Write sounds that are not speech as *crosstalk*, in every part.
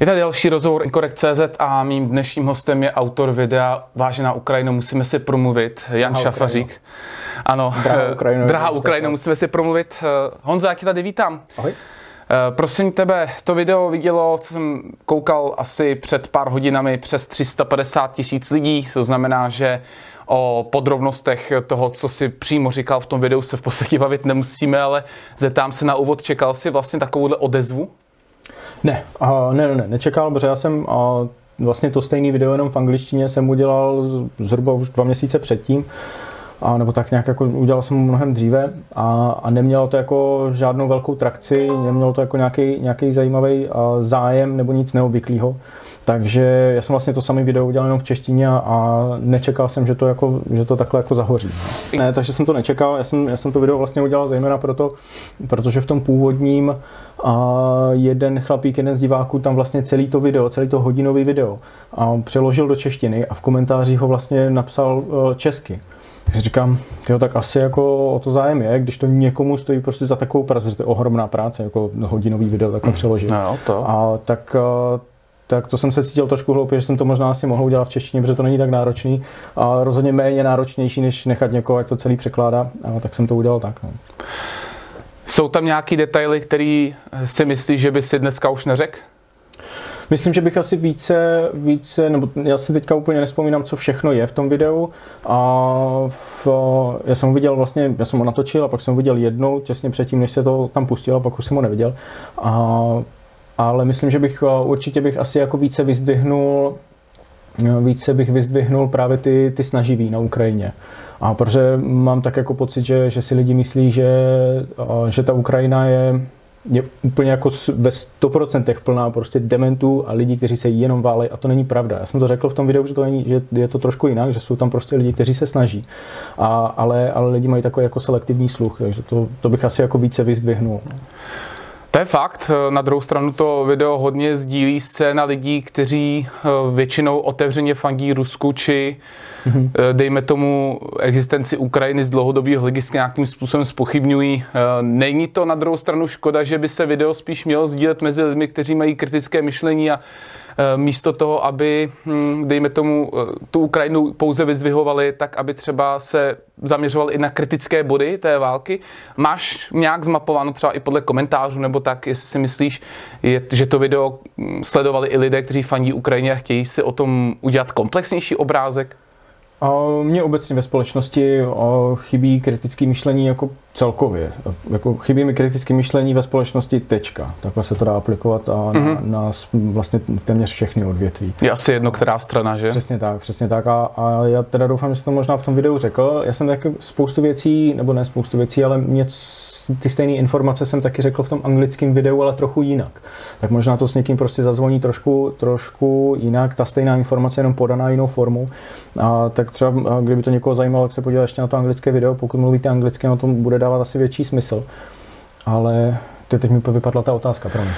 Je tady další rozhovor Incorrect.cz a mým dnešním hostem je autor videa Vážená Ukrajina, musíme si promluvit, Jan Drahá Šafařík. Ukrajino. Ano, drahá Ukrajina, *laughs* drahá Ukrajina musíme si promluvit. Honzo, já tě tady vítám. Ahoj. Prosím tebe, to video vidělo, co jsem koukal asi před pár hodinami, přes 350 tisíc lidí, to znamená, že o podrobnostech toho, co si přímo říkal v tom videu, se v podstatě bavit nemusíme, ale zeptám se na úvod, čekal si vlastně takovouhle odezvu? Ne, uh, ne, ne, nečekal, protože já jsem uh, vlastně to stejné video jenom v angličtině jsem udělal zhruba už dva měsíce předtím a nebo tak nějak jako udělal jsem mnohem dříve a, a nemělo to jako žádnou velkou trakci, nemělo to jako nějaký, nějaký zajímavý zájem nebo nic neobvyklého. Takže já jsem vlastně to samé video udělal jenom v češtině a, a nečekal jsem, že to, jako, že to takhle jako zahoří. Ne, takže jsem to nečekal, já jsem, já jsem to video vlastně udělal zejména proto, protože v tom původním a jeden chlapík, jeden z diváků tam vlastně celý to video, celý to hodinový video a přeložil do češtiny a v komentářích ho vlastně napsal e, česky. Říkám, tyjo, tak asi jako o to zájem je, když to někomu stojí prostě za takovou práci, to je ohromná práce, jako hodinový video takhle přeložit. No, to. A tak e, tak to jsem se cítil trošku hloupě, že jsem to možná asi mohl udělat v češtině, protože to není tak náročný a rozhodně méně náročnější, než nechat někoho, ať to celý překládá, a tak jsem to udělal tak. No. Jsou tam nějaký detaily, který si myslíš, že by si dneska už neřekl? Myslím, že bych asi více, více, nebo já si teďka úplně nespomínám, co všechno je v tom videu. A v, já jsem viděl vlastně, já jsem ho natočil a pak jsem ho viděl jednou, těsně předtím, než se to tam pustil a pak už jsem ho neviděl. A, ale myslím, že bych určitě bych asi jako více vyzdvihnul více bych vyzdvihnul právě ty, ty snaživý na Ukrajině. A protože mám tak jako pocit, že, že si lidi myslí, že, že ta Ukrajina je, je úplně jako ve 100% plná prostě dementů a lidí, kteří se jenom válej a to není pravda. Já jsem to řekl v tom videu, že, to není, že je to trošku jinak, že jsou tam prostě lidi, kteří se snaží, a, ale, ale lidi mají takový jako selektivní sluch, takže to, to bych asi jako více vyzdvihnul. To je fakt. Na druhou stranu to video hodně sdílí scéna lidí, kteří eh, většinou otevřeně fandí Rusku či mm-hmm. dejme tomu existenci Ukrajiny z dlouhodobého hlediska nějakým způsobem spochybňují. Eh, není to na druhou stranu škoda, že by se video spíš mělo sdílet mezi lidmi, kteří mají kritické myšlení a místo toho, aby, hm, dejme tomu, tu Ukrajinu pouze vyzvihovali, tak aby třeba se zaměřoval i na kritické body té války. Máš nějak zmapováno třeba i podle komentářů nebo tak, jestli si myslíš, že to video hm, sledovali i lidé, kteří fandí Ukrajině a chtějí si o tom udělat komplexnější obrázek? Mně obecně ve společnosti chybí kritické myšlení jako celkově. Jako chybí mi kritické myšlení ve společnosti tečka. Takhle se to dá aplikovat a na, mm-hmm. na vlastně téměř všechny odvětví. Je asi jedno, která strana, že? Přesně tak, přesně tak. A, a já teda doufám, že jsem to možná v tom videu řekl. Já jsem tak spoustu věcí, nebo ne spoustu věcí, ale něco ty stejné informace jsem taky řekl v tom anglickém videu, ale trochu jinak. Tak možná to s někým prostě zazvoní trošku, trošku jinak, ta stejná informace jenom podaná jinou formou. A tak třeba, kdyby to někoho zajímalo, tak se podívat ještě na to anglické video, pokud mluvíte anglicky, no to bude dávat asi větší smysl. Ale to teď mi vypadla ta otázka pro mě.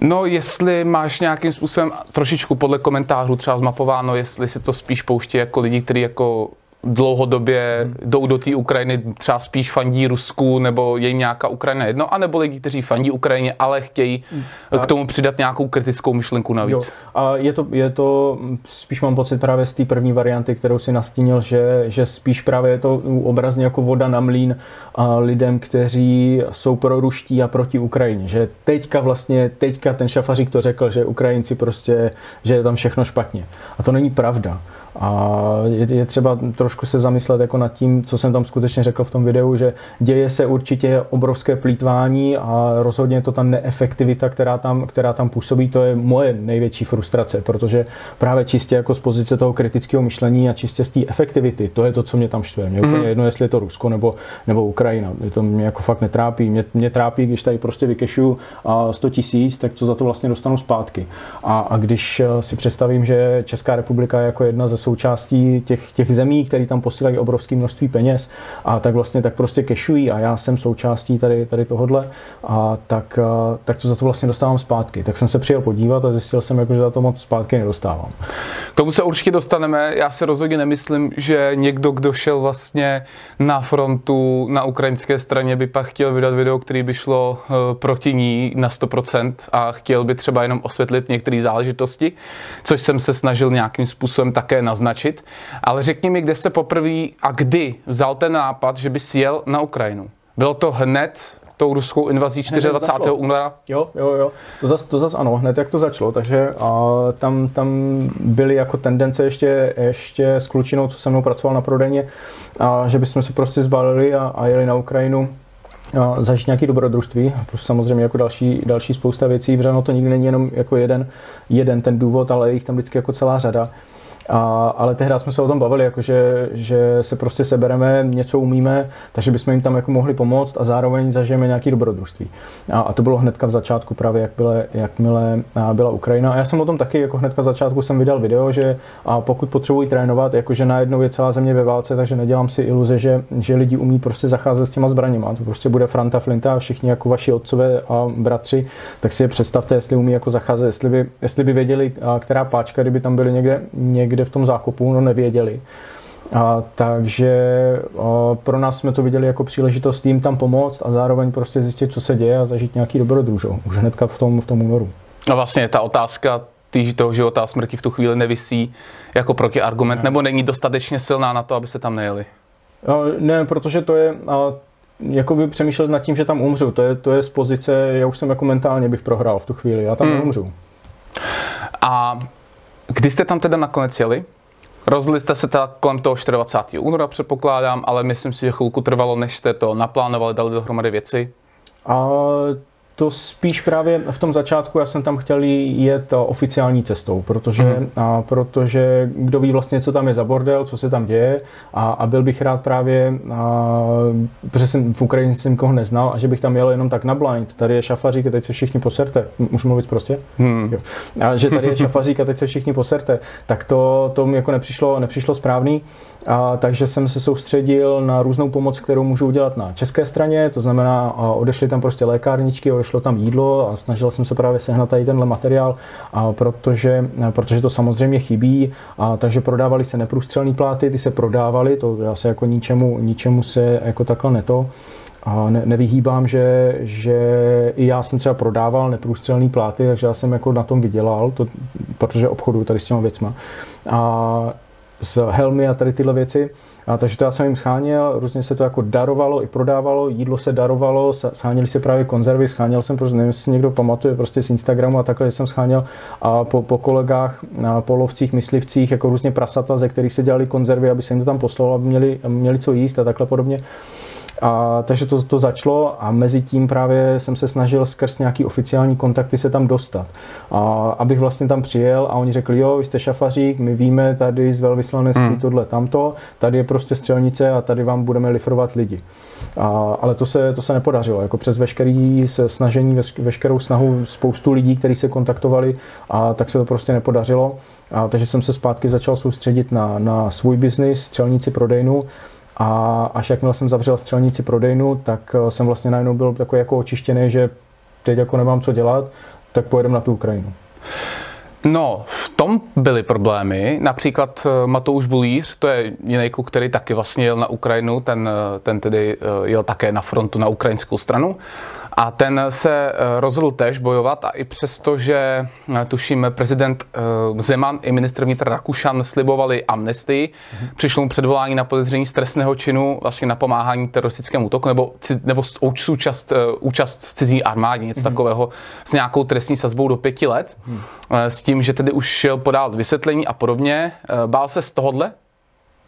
No, jestli máš nějakým způsobem trošičku podle komentářů třeba zmapováno, jestli si to spíš pouští jako lidi, kteří jako dlouhodobě jdou do té Ukrajiny, třeba spíš fandí Rusku, nebo je jim nějaká Ukrajina jedno, anebo lidi, kteří fandí Ukrajině, ale chtějí hmm. k tomu přidat nějakou kritickou myšlenku navíc. Jo. A je to, je to, spíš mám pocit právě z té první varianty, kterou si nastínil, že, že spíš právě je to obrazně jako voda na mlín a lidem, kteří jsou pro ruští a proti Ukrajině. Že teďka vlastně, teďka ten šafařík to řekl, že Ukrajinci prostě, že je tam všechno špatně. A to není pravda. A je, je třeba trošku se zamyslet jako nad tím, co jsem tam skutečně řekl v tom videu, že děje se určitě obrovské plítvání a rozhodně je to ta neefektivita, která tam, která tam působí, to je moje největší frustrace, protože právě čistě jako z pozice toho kritického myšlení a čistě z té efektivity, to je to, co mě tam štve. Mě mm. úplně jedno, jestli je to Rusko nebo, nebo Ukrajina. Je to mě jako fakt netrápí. Mě, mě trápí, když tady prostě vykešu 100 tisíc, tak co za to vlastně dostanu zpátky. A, a když si představím, že Česká republika je jako jedna ze součástí těch, těch zemí, které tam posílají obrovské množství peněz a tak vlastně tak prostě kešují a já jsem součástí tady, tady tohodle a tak, a, tak to za to vlastně dostávám zpátky. Tak jsem se přijel podívat a zjistil jsem, jako, že za to moc zpátky nedostávám. K tomu se určitě dostaneme. Já se rozhodně nemyslím, že někdo, kdo šel vlastně na frontu na ukrajinské straně, by pak chtěl vydat video, který by šlo uh, proti ní na 100% a chtěl by třeba jenom osvětlit některé záležitosti, což jsem se snažil nějakým způsobem také naznačit. Ale řekni mi, kde se poprvé a kdy vzal ten nápad, že bys jel na Ukrajinu. Bylo to hned tou ruskou invazí 24. února? Jo, jo, jo. To zas, to zas ano, hned jak to začalo, takže a, tam, tam byly jako tendence ještě, ještě s klučinou, co se mnou pracoval na prodejně, a, že bychom se prostě zbalili a, a jeli na Ukrajinu a zažít nějaké dobrodružství, plus samozřejmě jako další, další spousta věcí, protože to nikdy není jenom jako jeden, jeden ten důvod, ale je jich tam vždycky jako celá řada. A, ale tehdy jsme se o tom bavili, jako že, že se prostě sebereme, něco umíme, takže bychom jim tam jako mohli pomoct a zároveň zažijeme nějaké dobrodružství. A, a to bylo hnedka v začátku právě, jak byle, jakmile byla Ukrajina. A já jsem o tom taky, jako hnedka v začátku jsem vydal video, že a pokud potřebuji trénovat, jakože najednou je celá země ve válce, takže nedělám si iluze, že, že lidi umí prostě zacházet s těma zbraněma. To prostě bude Franta Flinta a všichni jako vaši otcové a bratři, tak si je představte, jestli umí jako zacházet, jestli by, jestli by věděli, která páčka, kdyby tam byly někde, někde někde v tom zákupu, no nevěděli. A, takže a, pro nás jsme to viděli jako příležitost jim tam pomoct a zároveň prostě zjistit, co se děje a zažít nějaký dobrodružo. Už hnedka v tom, v tom únoru. No vlastně ta otázka týž toho života a smrti v tu chvíli nevisí jako protiargument, ne. nebo není dostatečně silná na to, aby se tam nejeli? A, ne, protože to je, a, jako by přemýšlel nad tím, že tam umřu. To je, to je z pozice, já už jsem jako mentálně bych prohrál v tu chvíli, já tam hmm. neumřu. A Kdy jste tam teda nakonec jeli? Rozhodli jste se teda kolem toho 24. února, předpokládám, ale myslím si, že chvilku trvalo, než jste to naplánovali, dali dohromady věci. A to spíš právě v tom začátku, já jsem tam chtěl jet oficiální cestou, protože, mm. a, protože kdo ví vlastně, co tam je za bordel, co se tam děje a, a byl bych rád právě, a, protože jsem v Ukrajině jsem nikoho neznal a že bych tam jel jenom tak na blind. Tady je šafařík a teď se všichni poserte. Můžu mluvit prostě? Mm. Jo. A že tady je *laughs* šafařík a teď se všichni poserte. Tak to, to mi jako nepřišlo, nepřišlo správný. A, takže jsem se soustředil na různou pomoc, kterou můžu udělat na české straně, to znamená, odešly tam prostě lékárničky, odešlo tam jídlo a snažil jsem se právě sehnat tady tenhle materiál, a protože, protože to samozřejmě chybí, a takže prodávali se neprůstřelné pláty, ty se prodávaly, to já se jako ničemu, ničemu se jako takhle neto, a ne, nevyhýbám, že, že i já jsem třeba prodával neprůstřelné pláty, takže já jsem jako na tom vydělal, to, protože obchodu tady s těma věcma. A z helmy a tady tyhle věci. A takže to já jsem jim scháněl, různě se to jako darovalo i prodávalo, jídlo se darovalo, scháněli se právě konzervy, scháněl jsem, prostě, nevím, jestli si někdo pamatuje, prostě z Instagramu a takhle jsem scháněl a po, po kolegách, a po lovcích, myslivcích, jako různě prasata, ze kterých se dělali konzervy, aby se jim to tam poslalo, aby měli, měli co jíst a takhle podobně. A, takže to, to začalo a mezi tím právě jsem se snažil skrz nějaký oficiální kontakty se tam dostat. A, abych vlastně tam přijel a oni řekli, jo, vy jste šafařík, my víme tady z velvyslanectví hmm. tohle tamto, tady je prostě střelnice a tady vám budeme lifrovat lidi. A, ale to se, to se nepodařilo. Jako přes veškerý snažení, veškerou snahu spoustu lidí, kteří se kontaktovali, a tak se to prostě nepodařilo. A, takže jsem se zpátky začal soustředit na, na svůj biznis, střelnici prodejnu a až jakmile jsem zavřel střelnici prodejnu, tak eh, jsem vlastně najednou byl takový jako očištěný, že teď jako nemám co dělat, tak pojedeme na tu Ukrajinu. No, v tom byly problémy. Například eh, Matouš Bulíř, to je jiný kluk, který taky vlastně jel na Ukrajinu, ten, eh, ten tedy jel také na frontu na ukrajinskou stranu. A ten se eh, rozhodl též bojovat a i přesto, že eh, tuším prezident eh, Zeman i ministr vnitra Rakušan slibovali amnestii, mm-hmm. přišlo mu předvolání na podezření z trestného činu vlastně na pomáhání teroristickému útoku nebo, nebo součast, účast v cizí armádě, něco mm-hmm. takového s nějakou trestní sazbou do pěti let, mm-hmm. s tím, že tedy už šel podávat vysvětlení a podobně. Bál se z tohohle?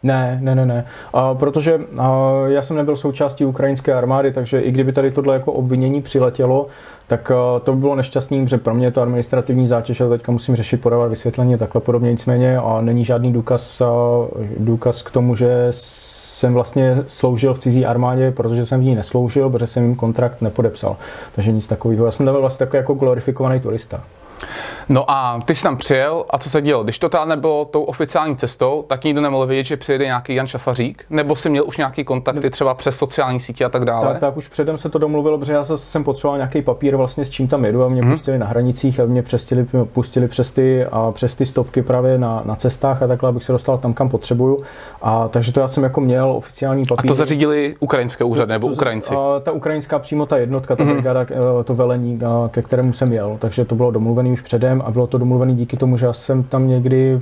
Ne, ne, ne, ne. A protože a já jsem nebyl součástí ukrajinské armády, takže i kdyby tady tohle jako obvinění přiletělo, tak to by bylo nešťastný, protože pro mě je to administrativní zátěž a teďka musím řešit, podávat vysvětlení a takhle podobně. Nicméně a není žádný důkaz, důkaz k tomu, že jsem vlastně sloužil v cizí armádě, protože jsem v ní nesloužil, protože jsem jim kontrakt nepodepsal. Takže nic takového. Já jsem byl vlastně takový jako glorifikovaný turista. No a ty jsi tam přijel a co se dělo? Když to teda nebylo tou oficiální cestou, tak nikdo nemohl vědět, že přijede nějaký Jan Šafařík, nebo si měl už nějaký kontakty třeba přes sociální sítě a tak dále? Tak, tak už předem se to domluvilo, protože já jsem potřeboval nějaký papír vlastně s čím tam jedu a mě hmm. pustili na hranicích a mě přestili, pustili přes ty, a přes ty stopky právě na, na cestách a takhle, abych se dostal tam, kam potřebuju. A takže to já jsem jako měl oficiální papír. A to zařídili ukrajinské úřady nebo to, Ukrajinci? A, ta ukrajinská přímo ta jednotka, ta hmm. brigada, to velení, ke kterému jsem jel. Takže to bylo domluvené už předem a bylo to domluvené díky tomu, že já jsem tam někdy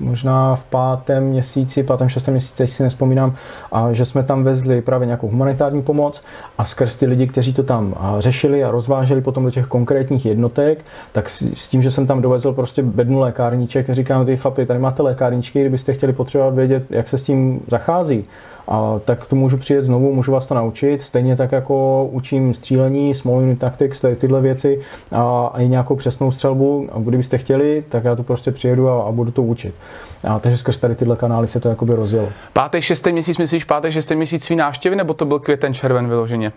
možná v pátém měsíci, pátém, šestém měsíci, si nespomínám, a že jsme tam vezli právě nějakou humanitární pomoc a skrz ty lidi, kteří to tam řešili a rozváželi potom do těch konkrétních jednotek, tak s tím, že jsem tam dovezl prostě bednu lékárníček, říkám, ty chlapi, tady máte lékárničky, kdybyste chtěli potřebovat vědět, jak se s tím zachází, a tak to můžu přijet znovu, můžu vás to naučit. Stejně tak jako učím střílení, small unit tactics, tady tyhle věci a, i nějakou přesnou střelbu. A kdybyste chtěli, tak já to prostě přijedu a, a budu to učit. A, takže skrz tady tyhle kanály se to jakoby rozjelo. Pátý, šestý měsíc, myslíš pátý, šestý měsíc svý návštěvy, nebo to byl květen, červen vyloženě?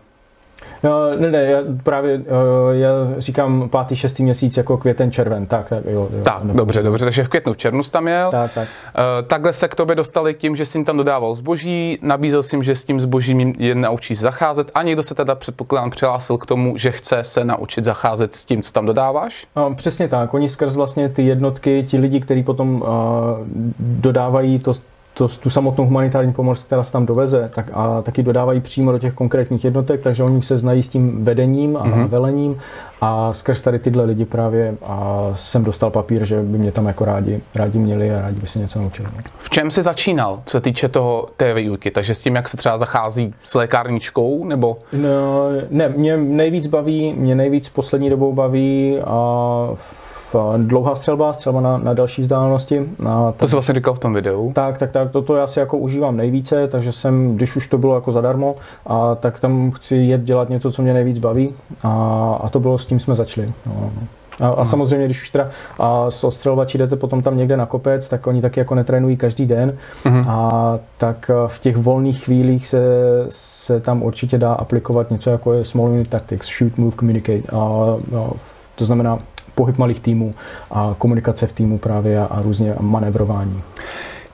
No, ne, ne, já právě uh, já říkám pátý, šestý měsíc jako květen, červen, tak, tak jo. jo tak, nebo, dobře, dobře, takže v květnu, v červnu jsi tam jel. Tak, tak. Uh, takhle se k tobě dostali tím, že jsi jim tam dodával zboží, nabízel jsi jim, že s tím zbožím je naučíš zacházet a někdo se teda předpokládám přihlásil k tomu, že chce se naučit zacházet s tím, co tam dodáváš? No, přesně tak, oni skrz vlastně ty jednotky, ti lidi, kteří potom uh, dodávají to, to, tu samotnou humanitární pomoc, která se tam doveze, tak a taky dodávají přímo do těch konkrétních jednotek, takže oni se znají s tím vedením a mm-hmm. velením a skrz tady tyhle lidi právě a jsem dostal papír, že by mě tam jako rádi, rádi měli a rádi by se něco naučili. V čem jsi začínal, co se týče toho té výuky? Takže s tím, jak se třeba zachází s lékárničkou, nebo? No, ne, mě nejvíc baví, mě nejvíc poslední dobou baví a dlouhá střelba, střelba na, na další vzdálenosti. A to jsi vlastně říkal v tom videu. Tak, tak, tak, toto já si jako užívám nejvíce, takže jsem, když už to bylo jako zadarmo, a, tak tam chci jet dělat něco, co mě nejvíc baví a, a to bylo, s tím jsme začali. No. A, a samozřejmě, když už teda a s ostřelovači jdete potom tam někde na kopec, tak oni taky jako netrénují každý den. Uh-huh. A tak v těch volných chvílích se, se tam určitě dá aplikovat něco jako je small unit tactics, shoot, move, communicate. A, a, to znamená pohyb malých týmů a komunikace v týmu právě a, a různě manevrování.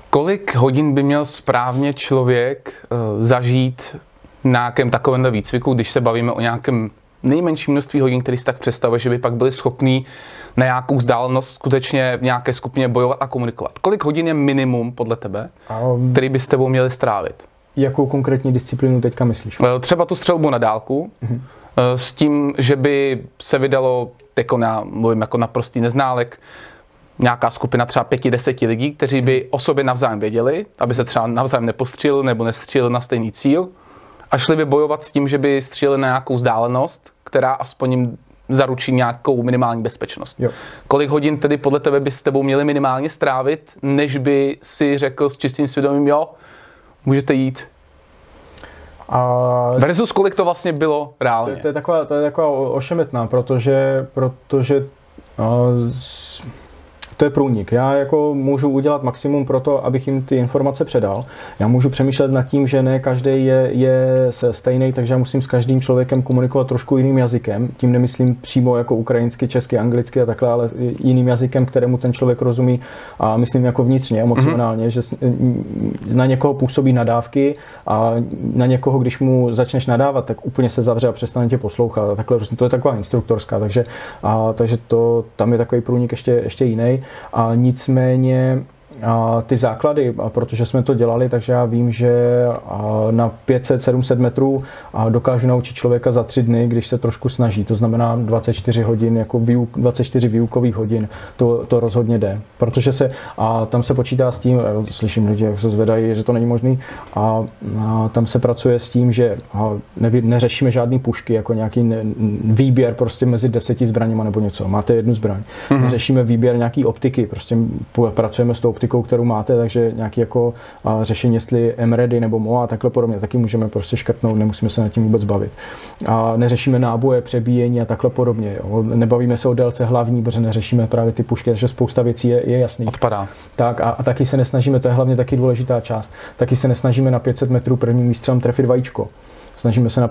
Kolik hodin by měl správně člověk uh, zažít na nějakém takovém výcviku, když se bavíme o nějakém nejmenším množství hodin, který si tak představuje, že by pak byli schopní na nějakou vzdálenost skutečně v nějaké skupině bojovat a komunikovat. Kolik hodin je minimum podle tebe, um, který by s tebou měli strávit? Jakou konkrétní disciplínu teďka myslíš? Eh, třeba tu střelbu na dálku, uh-huh. s tím, že by se vydalo jako na, mluvím jako na prostý neználek, nějaká skupina třeba pěti, deseti lidí, kteří by o sobě navzájem věděli, aby se třeba navzájem nepostřelili nebo nestřelili na stejný cíl a šli by bojovat s tím, že by stříleli na nějakou vzdálenost, která aspoň jim zaručí nějakou minimální bezpečnost. Jo. Kolik hodin tedy podle tebe by s tebou měli minimálně strávit, než by si řekl s čistým svědomím, jo, můžete jít, a Versus kolik to vlastně bylo reálně? To, to, je, taková, to je taková ošemetná, protože, protože uh, to je průnik. Já jako můžu udělat maximum pro to, abych jim ty informace předal. Já můžu přemýšlet nad tím, že ne každý je, je stejný, takže já musím s každým člověkem komunikovat trošku jiným jazykem. Tím nemyslím přímo jako ukrajinsky, česky, anglicky a takhle, ale jiným jazykem, kterému ten člověk rozumí a myslím jako vnitřně, emocionálně, mm-hmm. že na někoho působí nadávky a na někoho, když mu začneš nadávat, tak úplně se zavře a přestane tě poslouchat. A takhle, to je taková instruktorská, takže, a, takže to, tam je takový průnik ještě, ještě jiný. A nicméně ty základy, a protože jsme to dělali, takže já vím, že na 500-700 metrů dokážu naučit člověka za tři dny, když se trošku snaží. To znamená 24 hodin, jako výuk, 24 výukových hodin, to, to rozhodně jde. Protože se, a tam se počítá s tím, slyším lidi, jak se zvedají, že to není možný, a, a tam se pracuje s tím, že ne, neřešíme žádný pušky, jako nějaký ne, výběr prostě mezi deseti zbraněma nebo něco. Máte jednu zbraň. Mm-hmm. Neřešíme výběr nějaký optiky, prostě pracujeme s tou optikou optikou, kterou máte, takže nějaký jako řešení, jestli MREDy nebo MOA a takhle podobně, taky můžeme prostě škrtnout, nemusíme se nad tím vůbec bavit. A neřešíme náboje, přebíjení a takhle podobně. Jo. Nebavíme se o délce hlavní, protože neřešíme právě ty pušky, takže spousta věcí je, je jasný. Odpadá. Tak a, a, taky se nesnažíme, to je hlavně taky důležitá část, taky se nesnažíme na 500 metrů prvním výstřelem trefit vajíčko Snažíme se na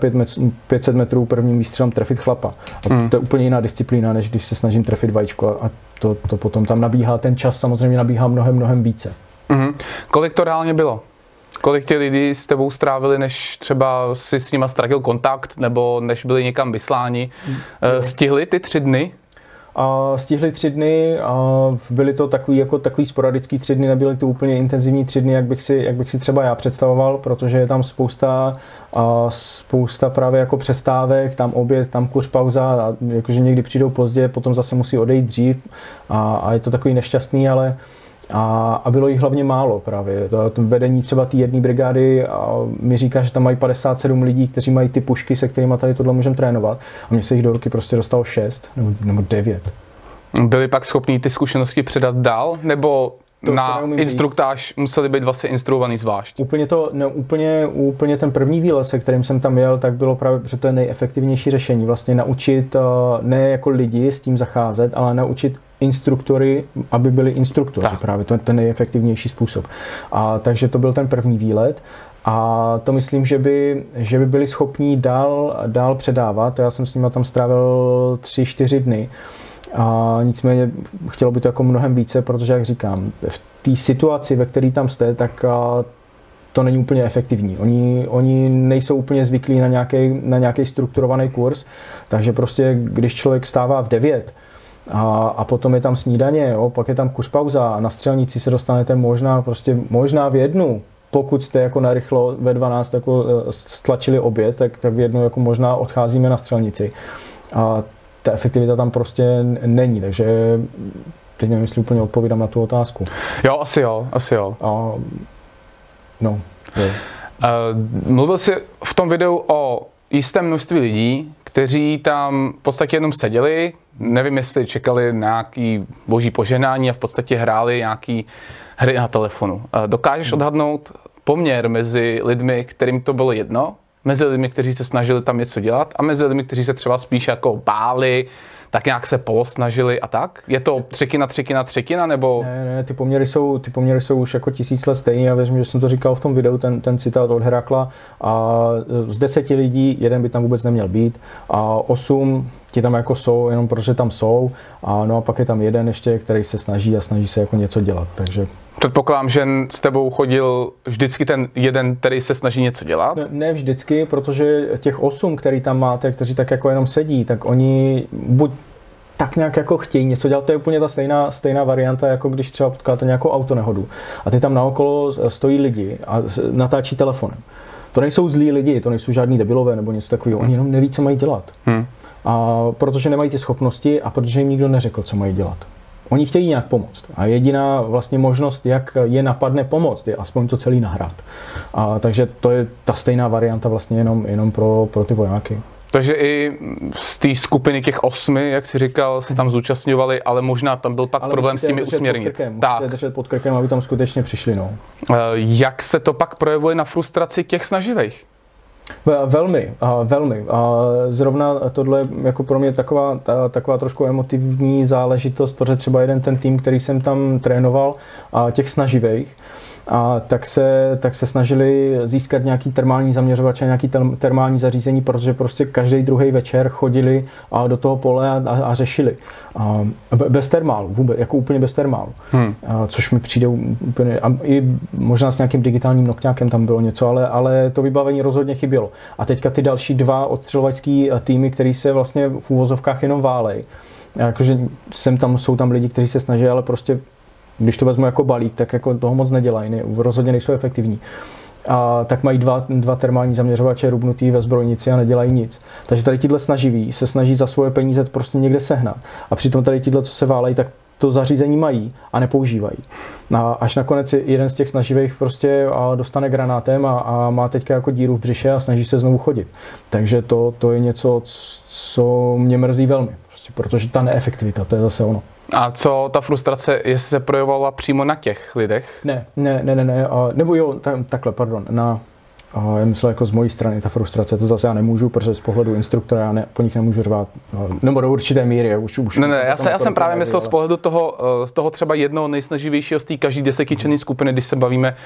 500 metrů prvním výstřelem trefit chlapa. A hmm. to je úplně jiná disciplína, než když se snažím trefit vajíčko. A to, to potom tam nabíhá, ten čas samozřejmě nabíhá mnohem, mnohem více. Hmm. Kolik to reálně bylo? Kolik ty lidi s tebou strávili, než třeba si s nima ztratil kontakt, nebo než byli někam vysláni? Hmm. Stihli ty tři dny? A stihli tři dny a byly to takový, jako takový sporadický tři dny, nebyly to úplně intenzivní tři dny, jak bych si, jak bych si třeba já představoval, protože je tam spousta, a spousta právě jako přestávek, tam oběd, tam kurz pauza, a jakože někdy přijdou pozdě, potom zase musí odejít dřív a, a je to takový nešťastný, ale a, a bylo jich hlavně málo právě. To, to vedení třeba té jedné brigády a mi říká, že tam mají 57 lidí, kteří mají ty pušky, se kterými tady tohle můžeme trénovat. A mně se jich do ruky prostě dostalo 6 nebo, nebo 9. Byli pak schopní ty zkušenosti předat dál, nebo to, na to instruktáž říct. museli být vlastně instruovaný zvlášť. Úplně to, ne, úplně, úplně ten první výlet, se kterým jsem tam jel, tak bylo právě, že to je nejefektivnější řešení. Vlastně naučit ne jako lidi s tím zacházet, ale naučit instruktory, aby byli instruktoři. Tak. Právě to je ten nejefektivnější způsob. A takže to byl ten první výlet. A to myslím, že by, že by byli schopní dál, dál předávat. Já jsem s nimi tam strávil tři, čtyři dny. A nicméně chtělo by to jako mnohem více, protože, jak říkám, v té situaci, ve které tam jste, tak to není úplně efektivní. Oni, oni nejsou úplně zvyklí na nějaký, na nějaký strukturovaný kurz, takže prostě, když člověk stává v 9, a, a potom je tam snídaně, jo, pak je tam kuřpauza a na střelnici se dostanete možná, prostě možná v jednu, pokud jste jako narychlo ve 12 jako e, stlačili oběd, tak, tak v jednu jako možná odcházíme na střelnici. A ta efektivita tam prostě není, takže teď nevím, jestli úplně odpovídám na tu otázku. Jo, asi jo, asi jo. A, no, jo. Uh, mluvil jsi v tom videu o jistém množství lidí, kteří tam v podstatě jenom seděli, nevím, jestli čekali nějaký boží poženání a v podstatě hráli nějaký hry na telefonu. Dokážeš odhadnout poměr mezi lidmi, kterým to bylo jedno, mezi lidmi, kteří se snažili tam něco dělat a mezi lidmi, kteří se třeba spíš jako báli, tak nějak se polosnažili a tak? Je to třetina, třetina, třetina, nebo? Ne, ne, ty poměry jsou, ty poměry jsou už jako tisíc let stejný. Já věřím, že jsem to říkal v tom videu, ten, ten citát od Herakla. A z deseti lidí jeden by tam vůbec neměl být a osm ti tam jako jsou, jenom protože tam jsou. A no a pak je tam jeden ještě, který se snaží a snaží se jako něco dělat. Takže Předpokládám, že s tebou chodil vždycky ten jeden, který se snaží něco dělat? Ne, ne vždycky, protože těch osm, který tam máte, kteří tak jako jenom sedí, tak oni buď tak nějak jako chtějí něco dělat. To je úplně ta stejná, stejná varianta, jako když třeba potkáte nějakou autonehodu a ty tam naokolo stojí lidi a natáčí telefonem. To nejsou zlí lidi, to nejsou žádní debilové nebo něco takového. Oni jenom neví, co mají dělat. Hmm. A protože nemají ty schopnosti a protože jim nikdo neřekl, co mají dělat. Oni chtějí nějak pomoct. A jediná vlastně možnost, jak je napadne pomoct, je aspoň to celý nahrát. A, takže to je ta stejná varianta vlastně jenom, jenom pro, pro ty vojáky. Takže i z té skupiny těch osmi, jak si říkal, se tam zúčastňovali, ale možná tam byl pak ale problém s nimi usměrnit. Pod krkem, tak. držet pod krkem, aby tam skutečně přišli. No. Jak se to pak projevuje na frustraci těch snaživých? Velmi, velmi. Zrovna tohle je jako pro mě taková, taková trošku emotivní záležitost, protože třeba jeden ten tým, který jsem tam trénoval, těch snaživých, a tak se, tak se snažili získat nějaký termální zaměřovač a nějaký termální zařízení, protože prostě každý druhý večer chodili a do toho pole a, a, a řešili. A bez termálu, vůbec, jako úplně bez termálu. Hmm. A, což mi přijde úplně, a i možná s nějakým digitálním nokťákem tam bylo něco, ale, ale to vybavení rozhodně chybělo. A teďka ty další dva odstřelovačský týmy, který se vlastně v úvozovkách jenom válej, jakože sem tam, jsou tam lidi, kteří se snaží, ale prostě když to vezmu jako balík, tak jako toho moc nedělají, ne, rozhodně nejsou efektivní. A tak mají dva, dva termální zaměřovače rubnutý ve zbrojnici a nedělají nic. Takže tady tyhle snaživí se snaží za svoje peníze prostě někde sehnat. A přitom tady tyhle, co se válejí, tak to zařízení mají a nepoužívají. A až nakonec jeden z těch snaživých prostě dostane granátem a, a má teďka jako díru v břiše a snaží se znovu chodit. Takže to, to je něco, co mě mrzí velmi. Prostě, protože ta neefektivita, to je zase ono. A co ta frustrace, jestli se projevovala přímo na těch lidech? Ne, ne, ne, ne, ne. A, nebo jo, tak, takhle, pardon. Na, já myslel jako z mojí strany ta frustrace, to zase já nemůžu, protože z pohledu instruktora já ne, po nich nemůžu řvát, no, nebo do určité míry, už, už Ne, ne, já, se, já jsem právě myslel z pohledu toho, z toho třeba jednoho nejsnaživějšího z té každý desetičený skupiny, když se bavíme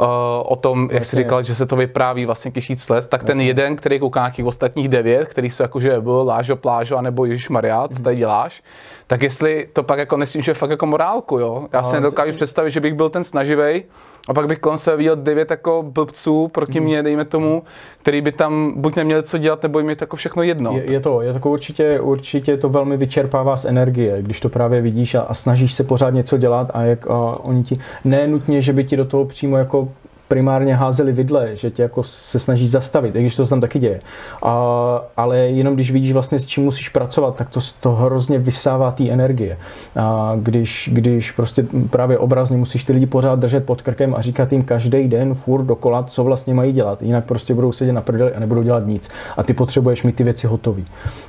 uh, o tom, jak jsi říkal, že se to vypráví vlastně tisíc let, tak ten jeden, který kouká na těch ostatních devět, který se jakože byl Lážo, Plážo, anebo Ježíš Maria, co tady děláš, tak jestli to pak jako myslím, že fakt jako morálku, jo. Já si nedokážu představit, že bych byl ten snaživý, a pak bych kolem sebe viděl devět jako blbců proti mm. mě, dejme tomu, který by tam buď neměli co dělat, nebo jim je to jako všechno jedno. Je, je to, je to určitě, určitě to velmi vyčerpává z energie, když to právě vidíš a, a snažíš se pořád něco dělat a jak a oni ti, ne nutně, že by ti do toho přímo jako primárně házeli vidle, že tě jako se snaží zastavit, i když to tam taky děje. A, ale jenom když vidíš vlastně s čím musíš pracovat, tak to, to hrozně vysává té energie. A když, když prostě právě obrazně musíš ty lidi pořád držet pod krkem a říkat jim každý den furt dokola, co vlastně mají dělat. Jinak prostě budou sedět na prdeli a nebudou dělat nic. A ty potřebuješ mít ty věci hotové.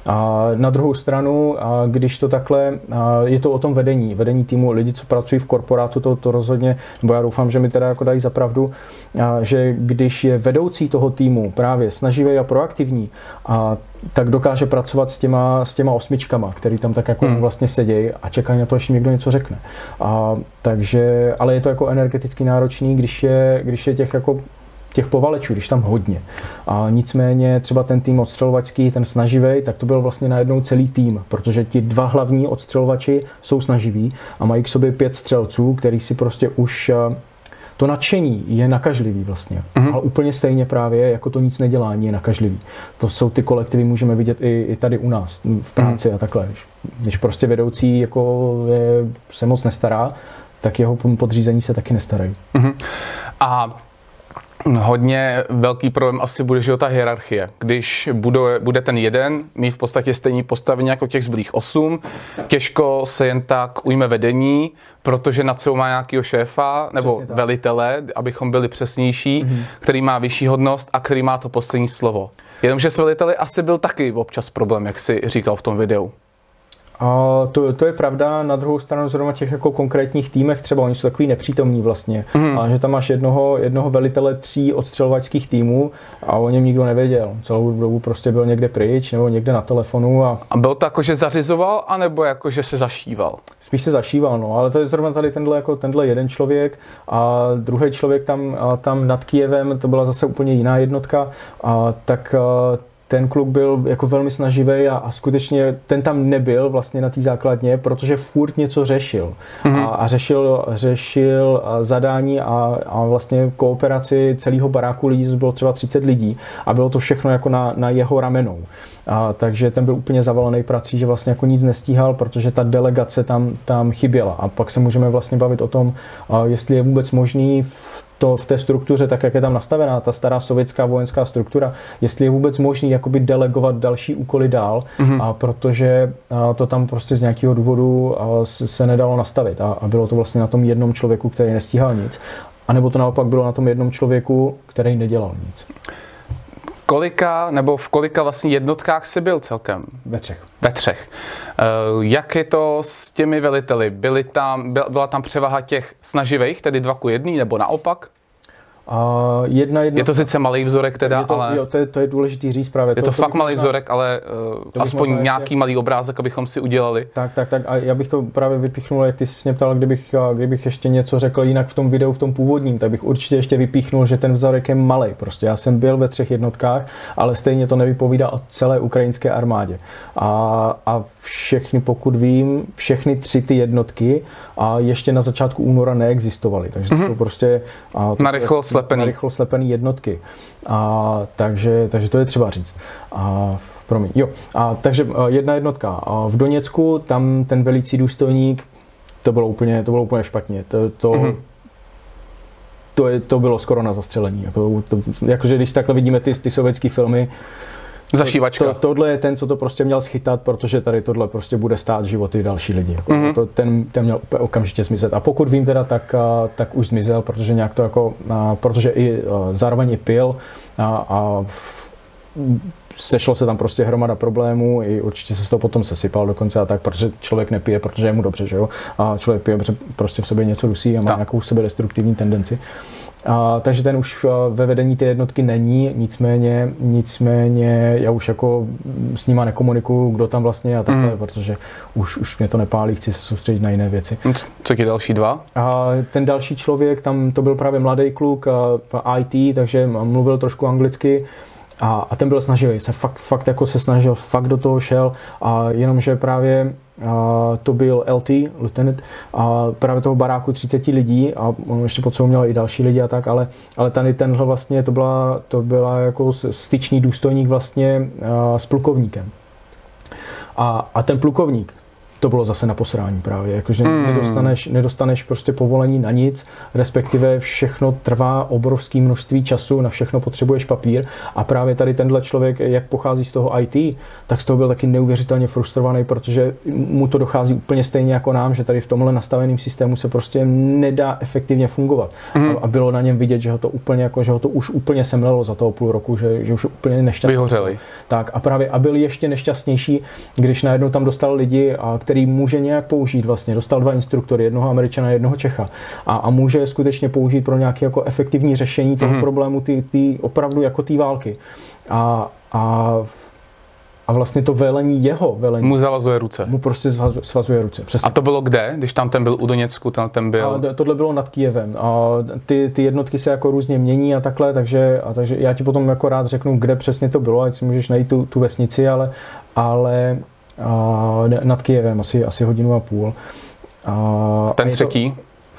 A na druhou stranu, a když to takhle, je to o tom vedení, vedení týmu, lidi, co pracují v korporátu, to, to rozhodně, nebo já doufám, že mi teda jako dají zapravdu, že když je vedoucí toho týmu právě snaživý a proaktivní, a tak dokáže pracovat s těma, s těma osmičkama, který tam tak jako hmm. vlastně sedějí a čekají na to, až jim někdo něco řekne. A, takže, ale je to jako energeticky náročný, když je, když je těch jako těch povalečů, když tam hodně. A nicméně třeba ten tým odstřelovačský, ten snaživý, tak to byl vlastně najednou celý tým, protože ti dva hlavní odstřelovači jsou snaživí a mají k sobě pět střelců, který si prostě už to nadšení je nakažlivý vlastně, mm-hmm. ale úplně stejně právě jako to nic nedělání je nakažlivý. To jsou ty kolektivy, můžeme vidět i, i tady u nás v práci mm-hmm. a takhle. Když, když prostě vedoucí jako je, se moc nestará, tak jeho podřízení se taky nestarají. Mm-hmm. A Hodně velký problém asi bude, že ta hierarchie. Když bude, bude ten jeden mít v podstatě stejný postavení jako těch zbylých osm, těžko se jen tak ujme vedení, protože nad sebou má nějakého šéfa nebo velitele, abychom byli přesnější, mm-hmm. který má vyšší hodnost a který má to poslední slovo. Jenomže s veliteli asi byl taky občas problém, jak si říkal v tom videu. A to, to je pravda, na druhou stranu zrovna těch jako konkrétních týmech, třeba oni jsou takový nepřítomní vlastně, mm. a že tam máš jednoho, jednoho velitele tří odstřelovačských týmů a o něm nikdo nevěděl. Celou dobu prostě byl někde pryč nebo někde na telefonu. A, a byl to jako, že zařizoval, anebo jako, že se zašíval? Spíš se zašíval, no, ale to je zrovna tady tenhle, jako tenhle jeden člověk a druhý člověk tam, tam nad Kijevem, to byla zase úplně jiná jednotka, a tak ten kluk byl jako velmi snaživý a, a skutečně ten tam nebyl vlastně na té základně, protože furt něco řešil. Mm-hmm. A, a řešil, řešil zadání a, a vlastně kooperaci celého baráku lidí, bylo třeba 30 lidí a bylo to všechno jako na, na jeho ramenou. A, takže ten byl úplně zavalený prací, že vlastně jako nic nestíhal, protože ta delegace tam, tam chyběla. A pak se můžeme vlastně bavit o tom, jestli je vůbec možný v to v té struktuře, tak jak je tam nastavená, ta stará sovětská vojenská struktura, jestli je vůbec možný jakoby delegovat další úkoly dál, mm-hmm. a protože a to tam prostě z nějakého důvodu se nedalo nastavit a, a bylo to vlastně na tom jednom člověku, který nestíhal nic. A nebo to naopak bylo na tom jednom člověku, který nedělal nic. Kolika, nebo v kolika vlastně jednotkách jsi byl celkem? Ve třech. Ve třech. Uh, jak je to s těmi veliteli? Byly tam, byla tam převaha těch snaživých, tedy dva ku jedný, nebo naopak? A jedna, jedna, je to sice malý vzorek teda, je to, ale... Jo, to je, to je důležitý říct právě. Je to, to fakt to malý možná, vzorek, ale uh, aspoň nějaký ještě, malý obrázek, abychom si udělali. Tak, tak, tak. A já bych to právě vypíchnul, jak ty jsi mě ptal, kdybych, kdybych ještě něco řekl jinak v tom videu, v tom původním, tak bych určitě ještě vypíchnul, že ten vzorek je malý. Prostě já jsem byl ve třech jednotkách, ale stejně to nevypovídá o celé ukrajinské armádě. A, a všechny, pokud vím, všechny tři ty jednotky a ještě na začátku února neexistovaly. Takže to mm-hmm. jsou prostě... A to na rychlo slepený. Na rychlo slepený jednotky. A, takže, takže to je třeba říct. A, promiň, jo. A, takže jedna jednotka. A v Doněcku tam ten velící důstojník, to bylo úplně, to bylo úplně špatně. To, to, mm-hmm to, je, to bylo skoro na zastřelení. Jako, to, jakože když takhle vidíme ty, ty sovětské filmy, Zašívačka. To, tohle je ten, co to prostě měl schytat, protože tady tohle prostě bude stát životy další lidi. Jako mm-hmm. to, ten, ten měl okamžitě zmizet. A pokud vím teda, tak, tak už zmizel, protože nějak to jako, protože i zároveň i pil a, a sešlo se tam prostě hromada problémů, i určitě se z toho potom sesypal dokonce a tak, protože člověk nepije, protože je mu dobře, že jo? A člověk pije, protože prostě v sobě něco dusí a má tak. nějakou sebe destruktivní tendenci. A, takže ten už ve vedení té jednotky není, nicméně, nicméně já už jako s nima nekomunikuju, kdo tam vlastně je a takhle, mm. protože už, už mě to nepálí, chci se soustředit na jiné věci. Co je další dva? A ten další člověk, tam to byl právě mladý kluk v IT, takže mluvil trošku anglicky, a, a ten byl snaživý, se fakt, fakt jako se snažil, fakt do toho šel a jenomže právě a to byl LT, lieutenant, a právě toho baráku 30 lidí a on ještě pod měl i další lidi a tak, ale, ale tady tenhle vlastně, to byla, to byla jako styčný důstojník vlastně s plukovníkem. A, a ten plukovník, to bylo zase na posrání právě, jakože hmm. nedostaneš, nedostaneš prostě povolení na nic, respektive všechno trvá obrovské množství času, na všechno potřebuješ papír a právě tady tenhle člověk, jak pochází z toho IT, tak z toho byl taky neuvěřitelně frustrovaný, protože mu to dochází úplně stejně jako nám, že tady v tomhle nastaveném systému se prostě nedá efektivně fungovat. Hmm. A, bylo na něm vidět, že ho to úplně jako, že ho to už úplně semlelo za toho půl roku, že, že už úplně nešťastný. Vyhořeli. Tak a právě a byl ještě nešťastnější, když najednou tam dostal lidi, a který může nějak použít vlastně. Dostal dva instruktory, jednoho Američana, jednoho Čecha. A, a může skutečně použít pro nějaké jako efektivní řešení toho mm-hmm. problému, ty, ty, opravdu jako té války. A, a a vlastně to velení jeho velení. Mu zavazuje ruce. Mu prostě svazuje, svazuje ruce. Přesně. A to bylo kde, když tam ten byl u Doněcku, ten, ten byl? A tohle bylo nad Kijevem. A ty, ty jednotky se jako různě mění a takhle, takže, a takže já ti potom jako rád řeknu, kde přesně to bylo, ať si můžeš najít tu, tu vesnici, ale, ale nad Kijevem, asi, asi hodinu a půl. A ten třetí?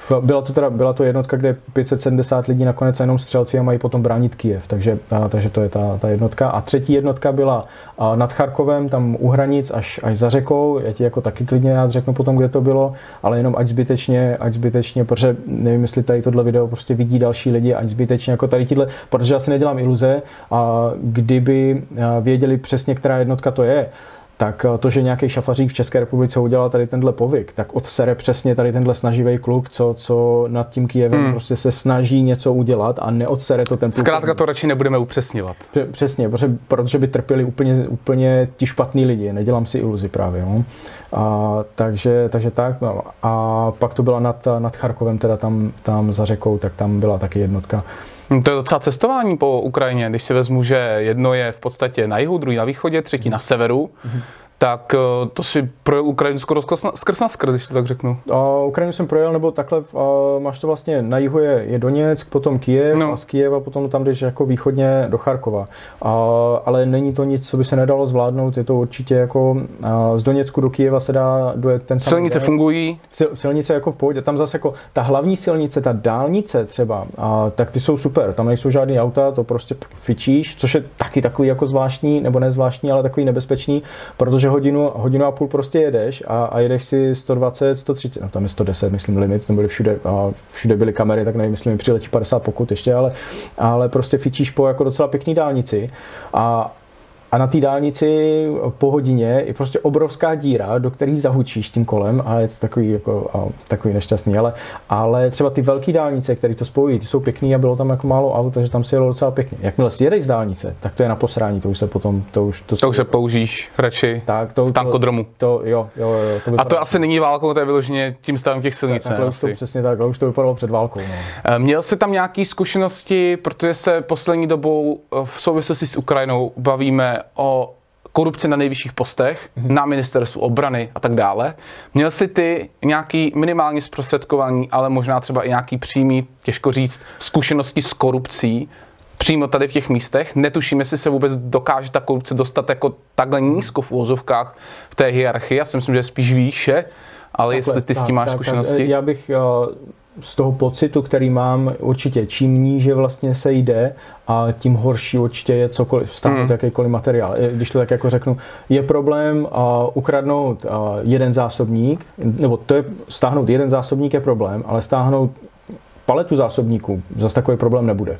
To, byla to teda, byla to jednotka, kde 570 lidí nakonec jenom střelci a mají potom bránit Kijev, takže, a, takže to je ta, ta jednotka. A třetí jednotka byla a, nad Charkovem, tam u hranic až, až za řekou, já ti jako taky klidně rád řeknu potom, kde to bylo, ale jenom ať zbytečně, ať zbytečně, protože nevím, jestli tady tohle video prostě vidí další lidi, ať zbytečně jako tady tyhle, protože já si nedělám iluze a kdyby věděli přesně, která jednotka to je, tak eh, to, že nějaký šafařík v České republice udělal tady tenhle povyk, tak odsere přesně tady tenhle snaživý kluk, co, co nad tím Kijevem hmm. prostě se snaží něco udělat a neodsere to ten Zkrátka to radši nebudeme upřesňovat. Přesně, protože, protože by trpěli úplně, úplně ti špatní lidi, nedělám si iluzi právě. No. A, takže, takže tak, no. a pak to byla nad, nad Charkovem, teda tam, tam za řekou, tak tam byla taky jednotka. Hm, to je docela cestování po Ukrajině, když si vezmu, že jedno je v podstatě na jihu, druhý na východě, třetí na severu. Mm-hmm tak eh, to si projel Ukrajinu skoro skrz na skrz, když to tak řeknu. A Ukrajinu jsem projel, nebo takhle, a máš to vlastně, na jihu je, je Doněck, potom Kijev no. a z Kijeva potom tam jdeš jako východně do Charkova. A, ale není to nic, co by se nedalo zvládnout, je to určitě jako a z Doněcku do Kijeva se dá dojet ten Silnice den. fungují? Sil, silnice jako v pohodě, tam zase jako ta hlavní silnice, ta dálnice třeba, a, tak ty jsou super, tam nejsou žádný auta, to prostě fičíš, což je taky takový jako zvláštní, nebo nezvláštní, ale takový nebezpečný, protože že hodinu, hodinu a půl prostě jedeš a, a jedeš si 120, 130, no tam je 110, myslím, limit, tam byly všude, a všude byly kamery, tak nevím, myslím, mi přiletí 50 pokud ještě, ale, ale prostě fičíš po jako docela pěkný dálnici a, a na té dálnici po hodině je prostě obrovská díra, do které zahučíš tím kolem a je to takový, jako, a, takový nešťastný. Ale, ale třeba ty velké dálnice, které to spojují, ty jsou pěkný a bylo tam jako málo aut, takže tam se jelo docela pěkně. Jakmile si jedeš z dálnice, tak to je na posrání, to už se potom, to už, to, to už se použíš radši tak, to, v tankodromu. To, to, jo, jo, jo, to a to asi není válkou, to je vyloženě tím stavem těch silnic. Tak, to, přesně tak, ale už to vypadalo před válkou. No. Eh, měl jsi tam nějaké zkušenosti, protože se poslední dobou eh, v souvislosti s Ukrajinou bavíme o korupci na nejvyšších postech, mm-hmm. na ministerstvu obrany a tak dále. Měl jsi ty nějaký minimálně zprostředkovaný, ale možná třeba i nějaký přímý, těžko říct, zkušenosti s korupcí přímo tady v těch místech. Netuším, jestli se vůbec dokáže ta korupce dostat jako takhle nízko v úvozovkách v té hierarchii. Já si myslím, že je spíš výše, ale Takhle, jestli ty tak, s tím máš tak, zkušenosti. Tak, já bych z toho pocitu, který mám, určitě čím níže vlastně se jde a tím horší určitě je cokoliv, stáhnout mm. jakýkoliv materiál. Když to tak jako řeknu, je problém uh, ukradnout uh, jeden zásobník, nebo to je stáhnout jeden zásobník je problém, ale stáhnout paletu zásobníků zase takový problém nebude.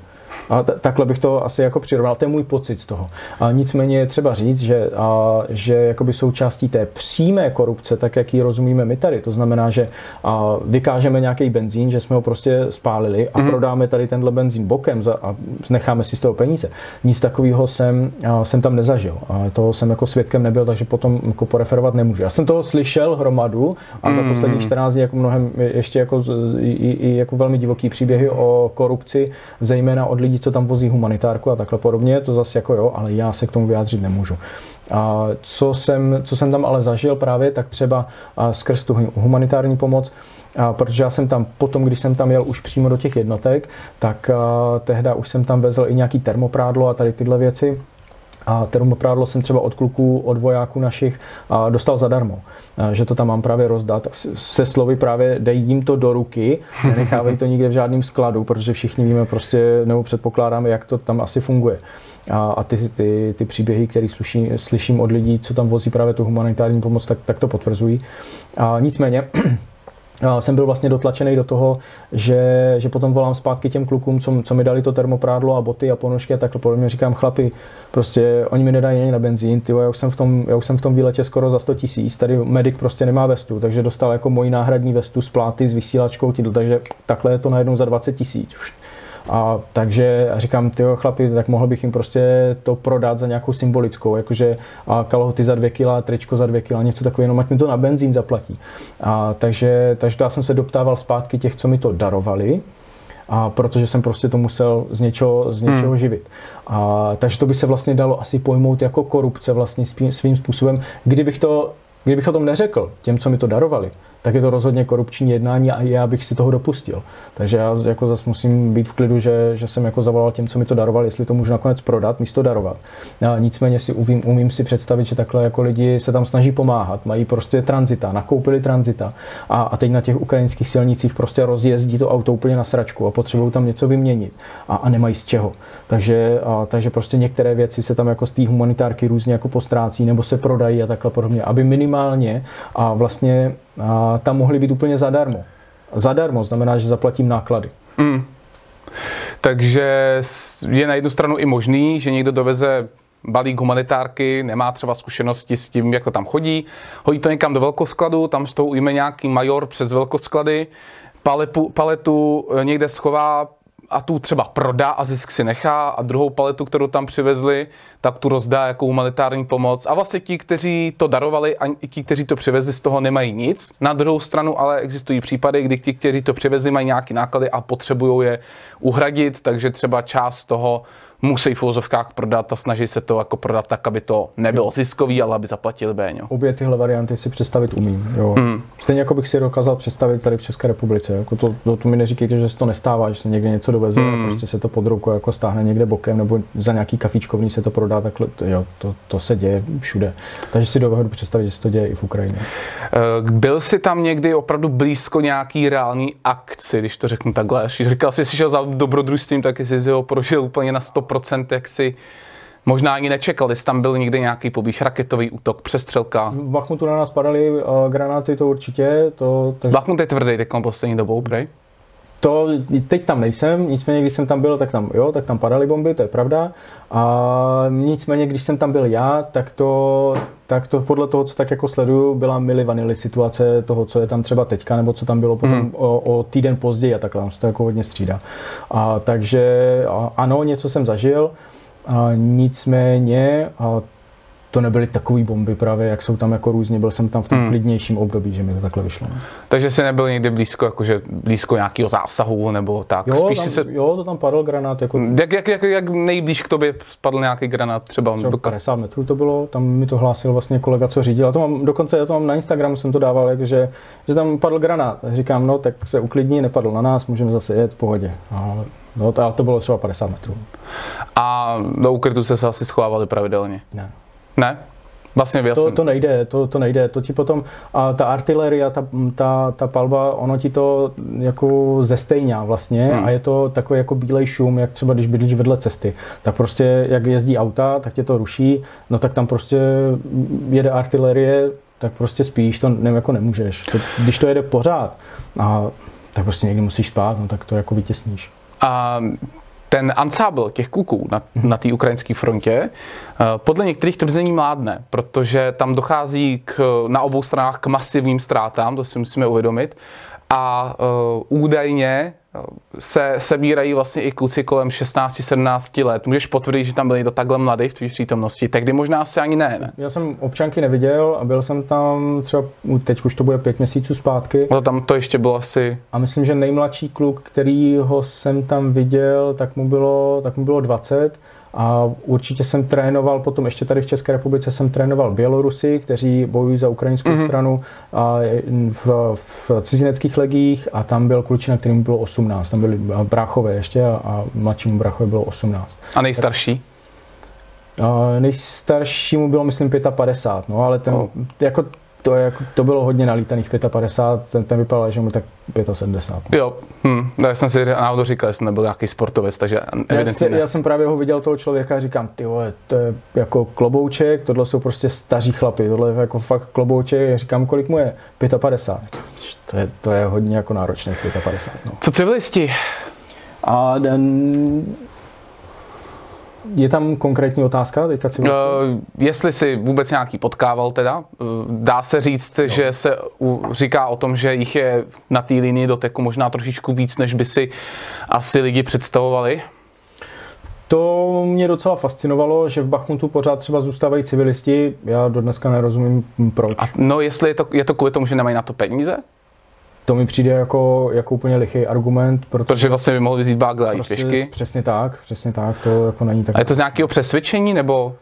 A t- takhle bych to asi jako přirovnal, to je můj pocit z toho. A nicméně je třeba říct, že, a, že jakoby součástí té přímé korupce, tak jak ji rozumíme my tady, to znamená, že a, vykážeme nějaký benzín, že jsme ho prostě spálili a mm. prodáme tady tenhle benzín bokem za, a necháme si z toho peníze. Nic takového jsem, a, jsem tam nezažil. A toho jsem jako svědkem nebyl, takže potom jako poreferovat nemůžu. Já jsem toho slyšel hromadu a za mm. posledních 14 dní jako mnohem ještě jako, i, i jako velmi divoký příběhy o korupci, zejména od lidí, co tam vozí humanitárku a takhle podobně, to zase jako jo, ale já se k tomu vyjádřit nemůžu. A co jsem, co jsem tam ale zažil právě, tak třeba skrz tu humanitární pomoc, a protože já jsem tam potom, když jsem tam jel už přímo do těch jednotek, tak tehda už jsem tam vezl i nějaký termoprádlo a tady tyhle věci. A termoprádlo jsem třeba od kluků, od vojáků našich dostal zadarmo. Že to tam mám právě rozdat. Se slovy právě dej jim to do ruky, *laughs* nenechávej to nikde v žádném skladu, protože všichni víme prostě, nebo předpokládáme, jak to tam asi funguje. A, a ty, ty, ty příběhy, které slyším, slyším od lidí, co tam vozí právě tu humanitární pomoc, tak, tak to potvrzují. A nicméně, *clears throat* jsem byl vlastně dotlačený do toho, že, že potom volám zpátky těm klukům, co, co mi dali to termoprádlo a boty a ponožky a takhle podobně. Říkám, chlapi, prostě oni mi nedají ani na benzín, tyjo, já, už jsem v tom, já už jsem v tom výletě skoro za 100 tisíc, tady medic prostě nemá vestu, takže dostal jako moji náhradní vestu z pláty s vysílačkou, takže takhle je to najednou za 20 tisíc. A takže říkám, ty chlapi, tak mohl bych jim prostě to prodat za nějakou symbolickou, jakože a kalhoty za dvě kila, tričko za dvě kila, něco takového, jenom ať mi to na benzín zaplatí. A takže, takže já jsem se doptával zpátky těch, co mi to darovali, a protože jsem prostě to musel z něčeho, z něčeho hmm. živit. A, takže to by se vlastně dalo asi pojmout jako korupce vlastně svým způsobem. Kdybych to Kdybych o tom neřekl těm, co mi to darovali, tak je to rozhodně korupční jednání a já bych si toho dopustil. Takže já jako zase musím být v klidu, že, že jsem jako zavolal těm, co mi to darovali, jestli to můžu nakonec prodat, místo darovat. A nicméně si umím, umím si představit, že takhle jako lidi se tam snaží pomáhat, mají prostě tranzita, nakoupili tranzita a, a teď na těch ukrajinských silnicích prostě rozjezdí to auto úplně na sračku a potřebují tam něco vyměnit a, a nemají z čeho. Takže, a, takže prostě některé věci se tam jako z té humanitárky různě jako postrácí nebo se prodají a takhle podobně, aby minimálně a vlastně a tam mohly být úplně zadarmo. Zadarmo znamená, že zaplatím náklady. Mm. Takže je na jednu stranu i možný, že někdo doveze balík humanitárky, nemá třeba zkušenosti s tím, jak to tam chodí, hodí to někam do velkoskladu, tam z toho ujme nějaký major přes velkosklady, paletu, paletu někde schová, a tu třeba prodá a zisk si nechá a druhou paletu, kterou tam přivezli, tak tu rozdá jako humanitární pomoc. A vlastně ti, kteří to darovali a ti, kteří to přivezli, z toho nemají nic. Na druhou stranu ale existují případy, kdy ti, kteří to přivezli, mají nějaké náklady a potřebují je uhradit, takže třeba část toho musí v úzovkách prodat a snaží se to jako prodat tak, aby to nebylo ziskový, ale aby zaplatili Béňo. Obě tyhle varianty si představit umím. Jo. Hmm. Stejně jako bych si dokázal představit tady v České republice. Jako to, to, to mi neříkejte, že se to nestává, že se někde něco doveze hmm. a prostě se to pod rukou jako stáhne někde bokem nebo za nějaký kafičkovní se to prodá, takhle jo, to, to se děje všude. Takže si dovedu představit, že se to děje i v Ukrajině. Eh, byl jsi tam někdy opravdu blízko nějaký reální akci, když to řeknu takhle? Říkal jsi, že šel za dobrodružstvím, tak jsi ho prožil úplně na 100 100%, jak si možná ani nečekal, jestli tam byl někde nějaký poblíž raketový útok, přestřelka. V Bachmutu na nás padaly uh, granáty, to určitě. To, takže... Bachmut je tvrdý teď poslední dobou, prej? To teď tam nejsem, nicméně když jsem tam byl, tak tam, jo, tak tam padaly bomby, to je pravda. A nicméně, když jsem tam byl já, tak to, tak to podle toho, co tak jako sleduju, byla mili vanily situace toho, co je tam třeba teďka, nebo co tam bylo potom hmm. o, o týden později a takhle, se to jako hodně střídá. A, takže a, ano, něco jsem zažil, a nicméně a to nebyly takové bomby právě, jak jsou tam jako různě, byl jsem tam v tom hmm. klidnějším období, že mi to takhle vyšlo. Ne? Takže jsi nebyl někdy blízko, jakože blízko nějakého zásahu nebo tak? Jo, Spíš tam, se... jo to tam padl granát. Jako... Jak, jak, jak, jak nejblíž k tobě spadl nějaký granát třeba? třeba do... 50 metrů to bylo, tam mi to hlásil vlastně kolega, co řídil. A to mám, dokonce já to mám na Instagramu, jsem to dával, jak, že, že tam padl granát. A říkám, no tak se uklidní, nepadl na nás, můžeme zase jet v pohodě. A No to, to bylo třeba 50 metrů. A do ukrytu se asi schovávali pravidelně? Ne. Ne? Vlastně to, to nejde, to, to nejde, to ti potom, a ta artilerie, ta, ta, ta palba, ono ti to jako zestejňá vlastně hmm. a je to takový jako bílej šum, jak třeba když bydlíš vedle cesty, tak prostě jak jezdí auta, tak tě to ruší, no tak tam prostě jede artilerie, tak prostě spíš, to ne, jako nemůžeš. To, když to jede pořád, a, tak prostě někdy musíš spát, no tak to jako vytěsníš. A ten ansábl těch kluků na, na té ukrajinské frontě podle některých tvrzení mládne, protože tam dochází k, na obou stranách k masivním ztrátám, to si musíme uvědomit. A uh, údajně se sebírají vlastně i kluci kolem 16-17 let. Můžeš potvrdit, že tam byli to takhle mladý v tvý přítomnosti? Tehdy možná asi ani ne, ne? Já jsem občanky neviděl a byl jsem tam třeba, teď už to bude pět měsíců zpátky. No tam to ještě bylo asi... A myslím, že nejmladší kluk, kterýho jsem tam viděl, tak mu bylo, tak mu bylo 20 a určitě jsem trénoval, potom ještě tady v České republice jsem trénoval Bělorusy, kteří bojují za ukrajinskou mm-hmm. stranu a v, v cizineckých legích a tam byl klučina, kterým bylo 18. Tam byli bráchové ještě a, a mladšímu bráchovi bylo 18. A nejstarší? A nejstaršímu bylo, myslím, 55, no, ale ten, oh. jako to, je, jako, to bylo hodně nalítaných 55, ten, ten vypadal, že mu tak 75. Jo, hm. já jsem si náhodou říkal, že jsem nebyl nějaký sportovec, takže evidentně já, ne. já jsem právě ho viděl toho člověka a říkám, ty vole, to je jako klobouček, tohle jsou prostě staří chlapy, tohle je jako fakt klobouček, já říkám, kolik mu je? 55. To je, to je hodně jako náročné, 55. No. Co civilisti? A den, je tam konkrétní otázka teďka si uh, Jestli si vůbec nějaký potkával teda, uh, dá se říct, no. že se uh, říká o tom, že jich je na té linii doteku možná trošičku víc, než by si asi lidi představovali? To mě docela fascinovalo, že v Bachmutu pořád třeba zůstávají civilisti. Já do dneska nerozumím proč. A no jestli je to, je to kvůli tomu, že nemají na to peníze? To mi přijde jako, jako úplně lichý argument. Protože, protože vlastně by mohl vzít bagla prostě, i pěšky. Přesně tak, přesně tak, to jako není tak. A je to z nějakého přesvědčení, nebo?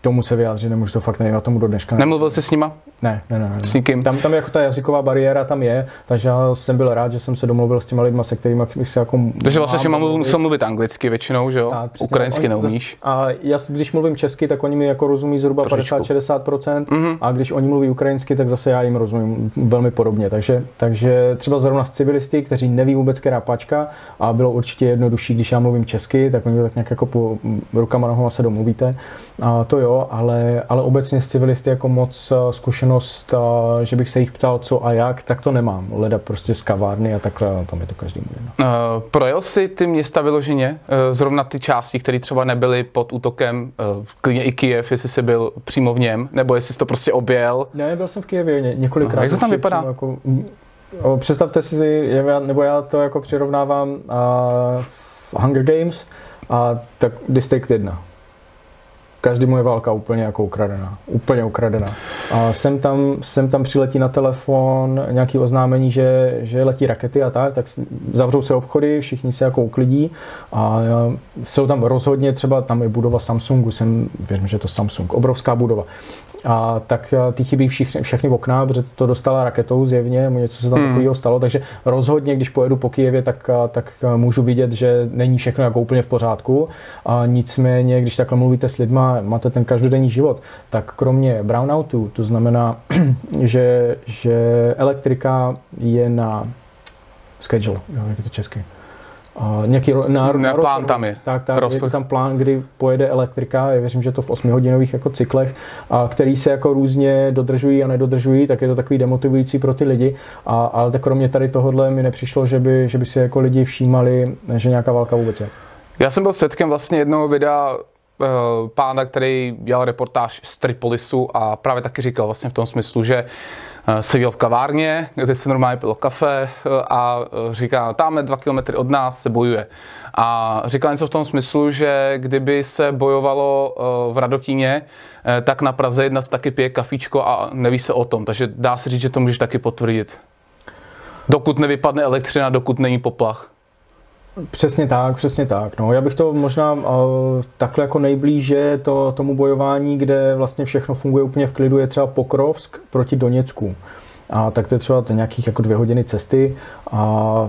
Tomu se vyjádřit, nemůžu to fakt nevím, já tomu do dneška. Nemluvil jsi s nima? Ne, ne, ne. ne. S nikým? Tam, tam jako ta jazyková bariéra tam je, takže já jsem byl rád, že jsem se domluvil s těma lidma, se kterými se jako Takže vlastně si mám musel mluvit anglicky většinou, že jo? Tak, Ukrajinsky neumíš. A já, když mluvím česky, tak oni mi jako rozumí zhruba 50-60%, mm-hmm. a když oni mluví ukrajinsky, tak zase já jim rozumím velmi podobně. Takže, takže třeba zrovna s civilisty, kteří neví vůbec, která pačka, a bylo určitě jednodušší, když já mluvím česky, tak oni tak nějak jako po rukama nohama se domluvíte. A to jo, ale, ale obecně s civilisty jako moc eh, zkušenost, eh, že bych se jich ptal co a jak, tak to nemám. Leda prostě z kavárny a takhle, tam je to každý jedno. Uh, projel si ty města vyloženě? Uh, zrovna ty části, které třeba nebyly pod útokem, uh, klidně i Kijev, jestli jsi byl přímo v něm, nebo jestli jsi to prostě objel? Ne, byl jsem v Kijevě ně, několikrát. Uh, jak to tam vypadá? Jako, představte si, nebo já to jako přirovnávám uh, Hunger Games a tak District 1 každý mu je válka úplně jako ukradená. Úplně ukradená. A sem tam, sem tam přiletí na telefon nějaký oznámení, že, že letí rakety a tak, tak zavřou se obchody, všichni se jako uklidí a jsou tam rozhodně třeba, tam je budova Samsungu, jsem, věřím, že je to Samsung, obrovská budova a tak eh, ty chybí všichni, všechny okna, protože to dostala raketou zjevně, něco se tam hmm. takového stalo, takže rozhodně, když pojedu po Kijevě, tak, eh, tak eh, můžu vidět, že není všechno jako úplně v pořádku. A nicméně, když takhle mluvíte s lidma, máte ten každodenní život, tak kromě brownoutu, to znamená, *clears throat* že, že elektrika je na schedule, jak je to česky? Uh, nějaký na, na plán tam je. Tak, tak, je tam plán, kdy pojede elektrika, já věřím, že to v 8-hodinových jako cyklech, a který se jako různě dodržují a nedodržují, tak je to takový demotivující pro ty lidi. A, ale tak kromě tady tohohle mi nepřišlo, že by, že by si jako lidi všímali, že nějaká válka vůbec je. Já jsem byl svědkem vlastně jednoho videa uh, pána, který dělal reportáž z Tripolisu a právě taky říkal vlastně v tom smyslu, že Eh, seděl v kavárně, kde se normálně pilo kafe eh, a eh, říká, tamhle dva kilometry od nás se bojuje. A říkal něco v tom smyslu, že kdyby se bojovalo v Radotíně, tak na Praze jedna z taky pije kafičko a neví se o tom. Takže dá se říct, že to můžeš taky potvrdit. Dokud nevypadne elektřina, dokud není poplach. Přesně tak, přesně tak. No, já bych to možná uh, takhle jako nejblíže to, tomu bojování, kde vlastně všechno funguje úplně v klidu, je třeba Pokrovsk proti Doněcku. A tak to je třeba to nějakých jako dvě hodiny cesty a,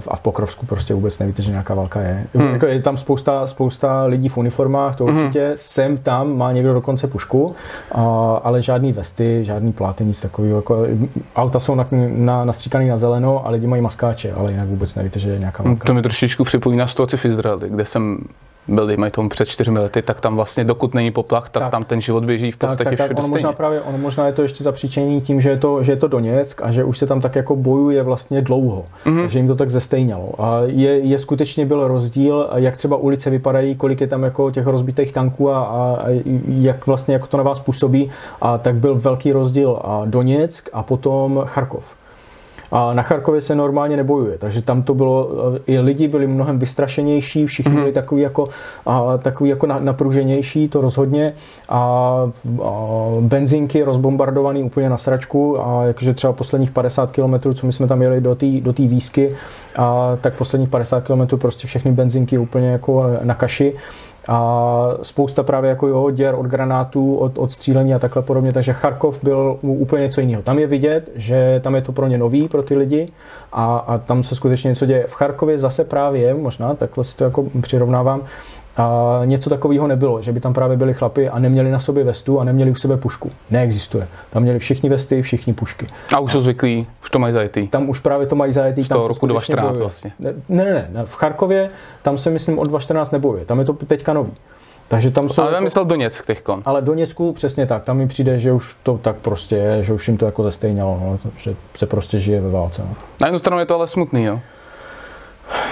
a v Pokrovsku prostě vůbec nevíte, že nějaká válka je. Hmm. Jako je tam spousta, spousta lidí v uniformách, to hmm. určitě. Hmm. Sem tam má někdo dokonce pušku, a, ale žádný vesty, žádný pláty, nic takového. Jako, auta jsou na, na, nastříkaný na zeleno a lidi mají maskáče, ale jinak vůbec nevíte, že je nějaká válka. To mi trošičku připomíná situaci v Izraeli, kde jsem byl, dejme tomu před čtyřmi lety, tak tam vlastně dokud není poplach, tak, tak. tam ten život běží v podstatě tak, tak, všude tak, ono možná právě, ono možná je to ještě zapříčení tím, že je to, že je to Doněck a že už se tam tak jako bojuje vlastně dlouho, mm-hmm. že jim to tak zestejnalo. A je, je skutečně byl rozdíl, jak třeba ulice vypadají, kolik je tam jako těch rozbitých tanků a, a, a jak vlastně jako to na vás působí, a tak byl velký rozdíl a Doněck a potom Charkov. A na Charkově se normálně nebojuje, takže tam to bylo, i lidi byli mnohem vystrašenější, všichni byli takový jako, a, takový jako napruženější, to rozhodně. A, a benzinky rozbombardovaný úplně na sračku a jakože třeba posledních 50 km, co my jsme tam jeli do té do výsky, a tak posledních 50 km prostě všechny benzinky úplně jako na kaši a spousta právě jako jo, děr od granátů, od, od střílení a takhle podobně, takže Charkov byl úplně něco jiného. Tam je vidět, že tam je to pro ně nový, pro ty lidi a, a tam se skutečně něco děje. V Charkově zase právě, možná takhle si to jako přirovnávám, a něco takového nebylo, že by tam právě byli chlapi a neměli na sobě vestu a neměli u sebe pušku. Neexistuje. Tam měli všichni vesty, všichni pušky. A už jsou zvyklí, už to mají zajetý. Tam už právě to mají zajetý. Z toho roku 2014 vlastně. Ne, ne, ne, v Charkově tam se myslím od 2014 nebojuje. Tam je to teďka nový. Takže tam jsou ale jako, myslel Doněck teďkon. Ale Doněcku přesně tak. Tam mi přijde, že už to tak prostě je, že už jim to jako zestejnalo, no, že se prostě žije ve válce. No. Na jednu stranu je to ale smutný, jo?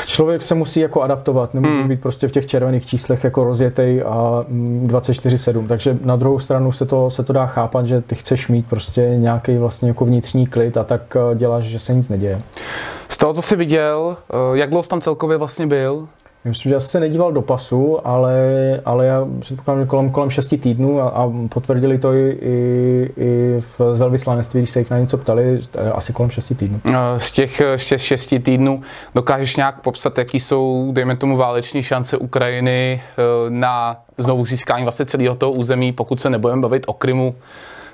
Člověk se musí jako adaptovat, nemůže hmm. být prostě v těch červených číslech jako rozjetej a 24-7, mm, takže na druhou stranu se to, se to dá chápat, že ty chceš mít prostě nějaký vlastně jako vnitřní klid a tak eh, děláš, že se nic neděje. Z toho, co jsi viděl, eh, jak dlouho jsi tam celkově vlastně byl? Myslím, že já se nedíval do pasu, ale, ale já předpokládám, kolem, kolem 6 týdnů a, a potvrdili to i, i, i v z velvyslanectví, když se jich na něco ptali, asi kolem 6 týdnů. Z těch 6 týdnů dokážeš nějak popsat, jaký jsou, dejme tomu, váleční šance Ukrajiny eh, na znovu získání vlastně celého toho území, pokud se nebudeme bavit o Krymu,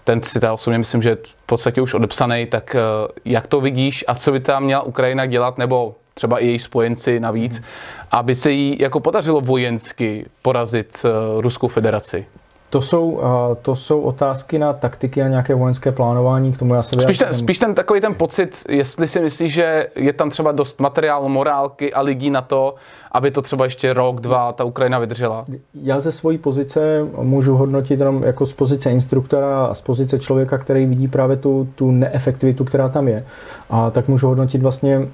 ten si já osobně myslím, že je v podstatě už odepsaný, tak eh, jak to vidíš a co by tam měla Ukrajina dělat, nebo třeba i její spojenci navíc, hmm. aby se jí jako podařilo vojensky porazit uh, Ruskou federaci? To jsou, to jsou otázky na taktiky a nějaké vojenské plánování, k tomu já se spíš ten, spíš ten takový ten pocit, jestli si myslíš, že je tam třeba dost materiálu, morálky a lidí na to, aby to třeba ještě rok, dva ta Ukrajina vydržela? Já ze své pozice můžu hodnotit jenom jako z pozice instruktora a z pozice člověka, který vidí právě tu, tu neefektivitu, která tam je. A tak můžu hodnotit vlastně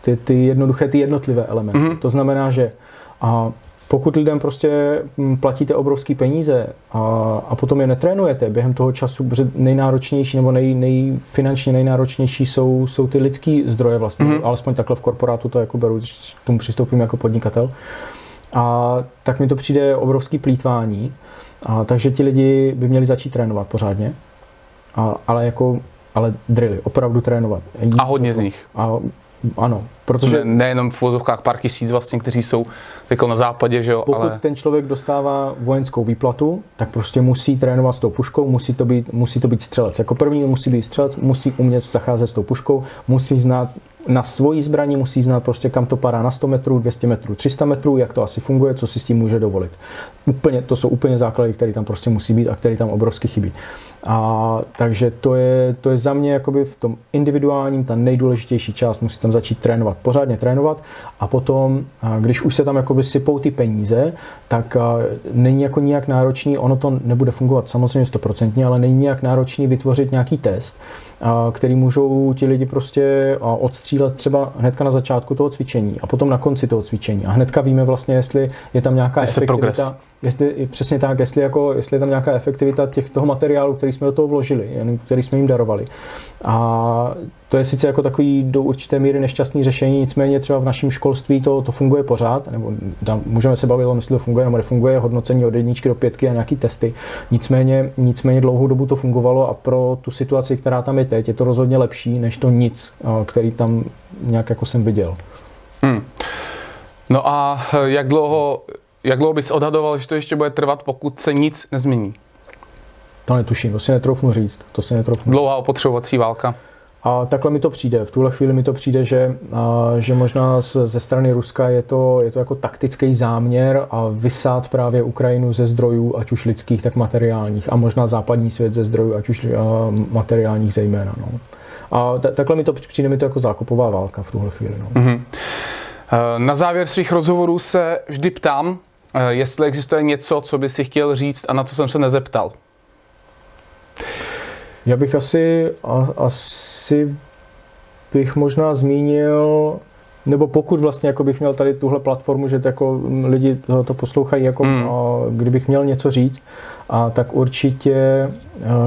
ty, ty jednoduché, ty jednotlivé elementy. Mm-hmm. To znamená, že a pokud lidem prostě hm, platíte obrovské peníze a, a potom je netrénujete během toho času, protože nejnáročnější nebo nej, nej, finančně nejnáročnější jsou, jsou ty lidský zdroje vlastně, mm-hmm. alespoň takhle v korporátu to jako beru, když k tomu přistoupím jako podnikatel. A tak mi to přijde obrovský plítvání, a, takže ti lidi by měli začít trénovat pořádně, a, ale jako ale drily, opravdu trénovat. A hodně z nich. A ano, protože... Ne, nejenom v vozovkách pár tisíc vlastně, kteří jsou jako na západě, že jo, Pokud ale... ten člověk dostává vojenskou výplatu, tak prostě musí trénovat s tou puškou, musí to být, musí to být střelec. Jako první musí být střelec, musí umět zacházet s tou puškou, musí znát na svoji zbraní musí znát prostě kam to padá na 100 metrů, 200 metrů, 300 metrů, jak to asi funguje, co si s tím může dovolit. Úplně, to jsou úplně základy, které tam prostě musí být a které tam obrovsky chybí. A takže to je, to je za mě jakoby v tom individuálním ta nejdůležitější část, musí tam začít trénovat, pořádně trénovat a potom, když už se tam jakoby sypou ty peníze, tak není jako nijak náročný, ono to nebude fungovat samozřejmě stoprocentně, ale není nijak náročný vytvořit nějaký test, který můžou ti lidi prostě odstřílet třeba hnedka na začátku toho cvičení a potom na konci toho cvičení. A hnedka víme vlastně, jestli je tam nějaká efektivita. Jestli, přesně tak, jestli, jako, jestli je tam nějaká efektivita těch, toho materiálu, který jsme do toho vložili, který jsme jim darovali. A to je sice jako takový do určité míry nešťastný řešení, nicméně třeba v našem školství to, to funguje pořád, nebo tam můžeme se bavit o tom, jestli to funguje nebo nefunguje, hodnocení od jedničky do pětky a nějaký testy. Nicméně, nicméně dlouhou dobu to fungovalo a pro tu situaci, která tam je teď, je to rozhodně lepší, než to nic, který tam nějak jako jsem viděl. Hmm. No a jak dlouho, jak dlouho bys odhadoval, že to ještě bude trvat, pokud se nic nezmění? To netuším, to si netroufnu říct. To si netroufnu. Dlouhá opotřebovací válka? A takhle mi to přijde. V tuhle chvíli mi to přijde, že, a, že možná z, ze strany Ruska je to, je to jako taktický záměr a vysát právě Ukrajinu ze zdrojů, ať už lidských, tak materiálních. A možná západní svět ze zdrojů, ať už a, materiálních zejména. No. A t- takhle mi to přijde mi to jako zákupová válka v tuhle chvíli. No. Mm-hmm. Na závěr svých rozhovorů se vždy ptám, jestli existuje něco, co by si chtěl říct a na co jsem se nezeptal. Já bych asi, a, asi bych možná zmínil, nebo pokud vlastně jako bych měl tady tuhle platformu, že to jako lidi to, to poslouchají, jako, a, kdybych měl něco říct, a tak určitě,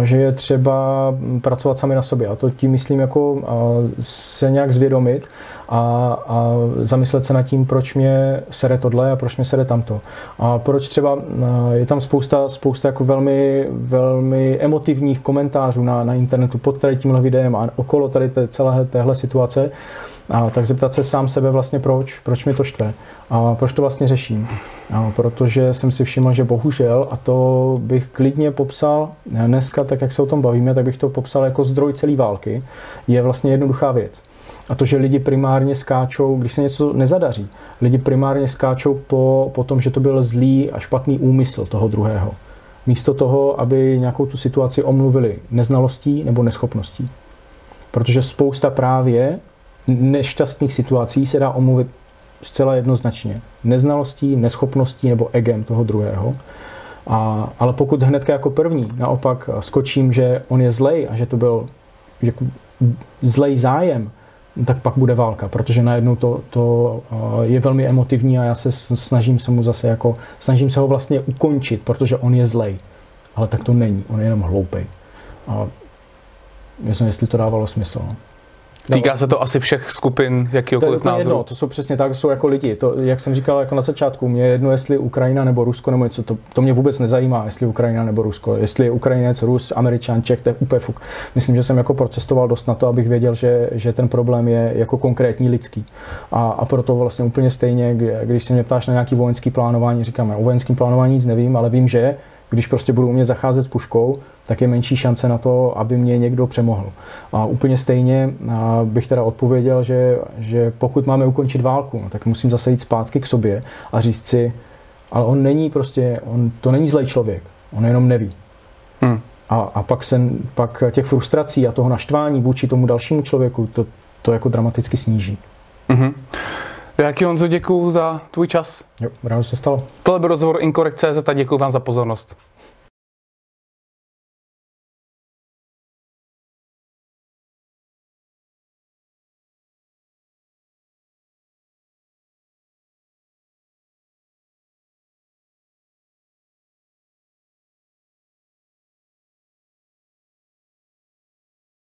že je třeba pracovat sami na sobě. A to tím myslím jako se nějak zvědomit a, a zamyslet se nad tím, proč mě sere tohle a proč mě sere tamto. A proč třeba je tam spousta, spousta jako velmi, velmi emotivních komentářů na, na internetu pod tady tímhle videem a okolo tady té, celé téhle situace, a tak zeptat se sám sebe vlastně proč, proč mi to štve a proč to vlastně řeším. A protože jsem si všiml, že bohužel, a to bych klidně popsal dneska, tak jak se o tom bavíme, tak bych to popsal jako zdroj celé války, je vlastně jednoduchá věc. A to, že lidi primárně skáčou, když se něco nezadaří, lidi primárně skáčou po, po tom, že to byl zlý a špatný úmysl toho druhého. Místo toho, aby nějakou tu situaci omluvili neznalostí nebo neschopností. Protože spousta právě nešťastných situací se dá omluvit zcela jednoznačně. Neznalostí, neschopností nebo egem toho druhého. A, ale pokud hnedka jako první naopak skočím, že on je zlej a že to byl jako zlej zájem, tak pak bude válka, protože najednou to, to je velmi emotivní a já se snažím se mu zase jako, snažím se ho vlastně ukončit, protože on je zlej. Ale tak to není, on je jenom hloupej. A myslím, jestli to dávalo smysl. Týká se to asi všech skupin jakýkoliv to názoru. Jedno, to jsou přesně tak, jsou jako lidi. To, jak jsem říkal jako na začátku, mě je jedno, jestli Ukrajina nebo Rusko nebo něco, to, to mě vůbec nezajímá, jestli Ukrajina nebo Rusko. Jestli je Ukrajinec, Rus, Američan, Čech, to je úplně fuk. Myslím, že jsem jako procestoval dost na to, abych věděl, že, že ten problém je jako konkrétní lidský. A, a proto vlastně úplně stejně, když se mě ptáš na nějaký vojenský plánování, říkám, o vojenském plánování nic nevím, ale vím, že když prostě budu umět zacházet s puškou, tak je menší šance na to, aby mě někdo přemohl. A úplně stejně bych teda odpověděl, že, že pokud máme ukončit válku, no, tak musím zase jít zpátky k sobě a říct si, ale on není prostě, on to není zlej člověk, on jenom neví. Hmm. A, a pak, se, pak těch frustrací a toho naštvání vůči tomu dalšímu člověku, to, to jako dramaticky sníží. Mm-hmm. Jaký Honzo, děkuji za tvůj čas. Jo, rád se stalo. Tohle byl rozhovor Incorrect.cz a děkuji vám za pozornost.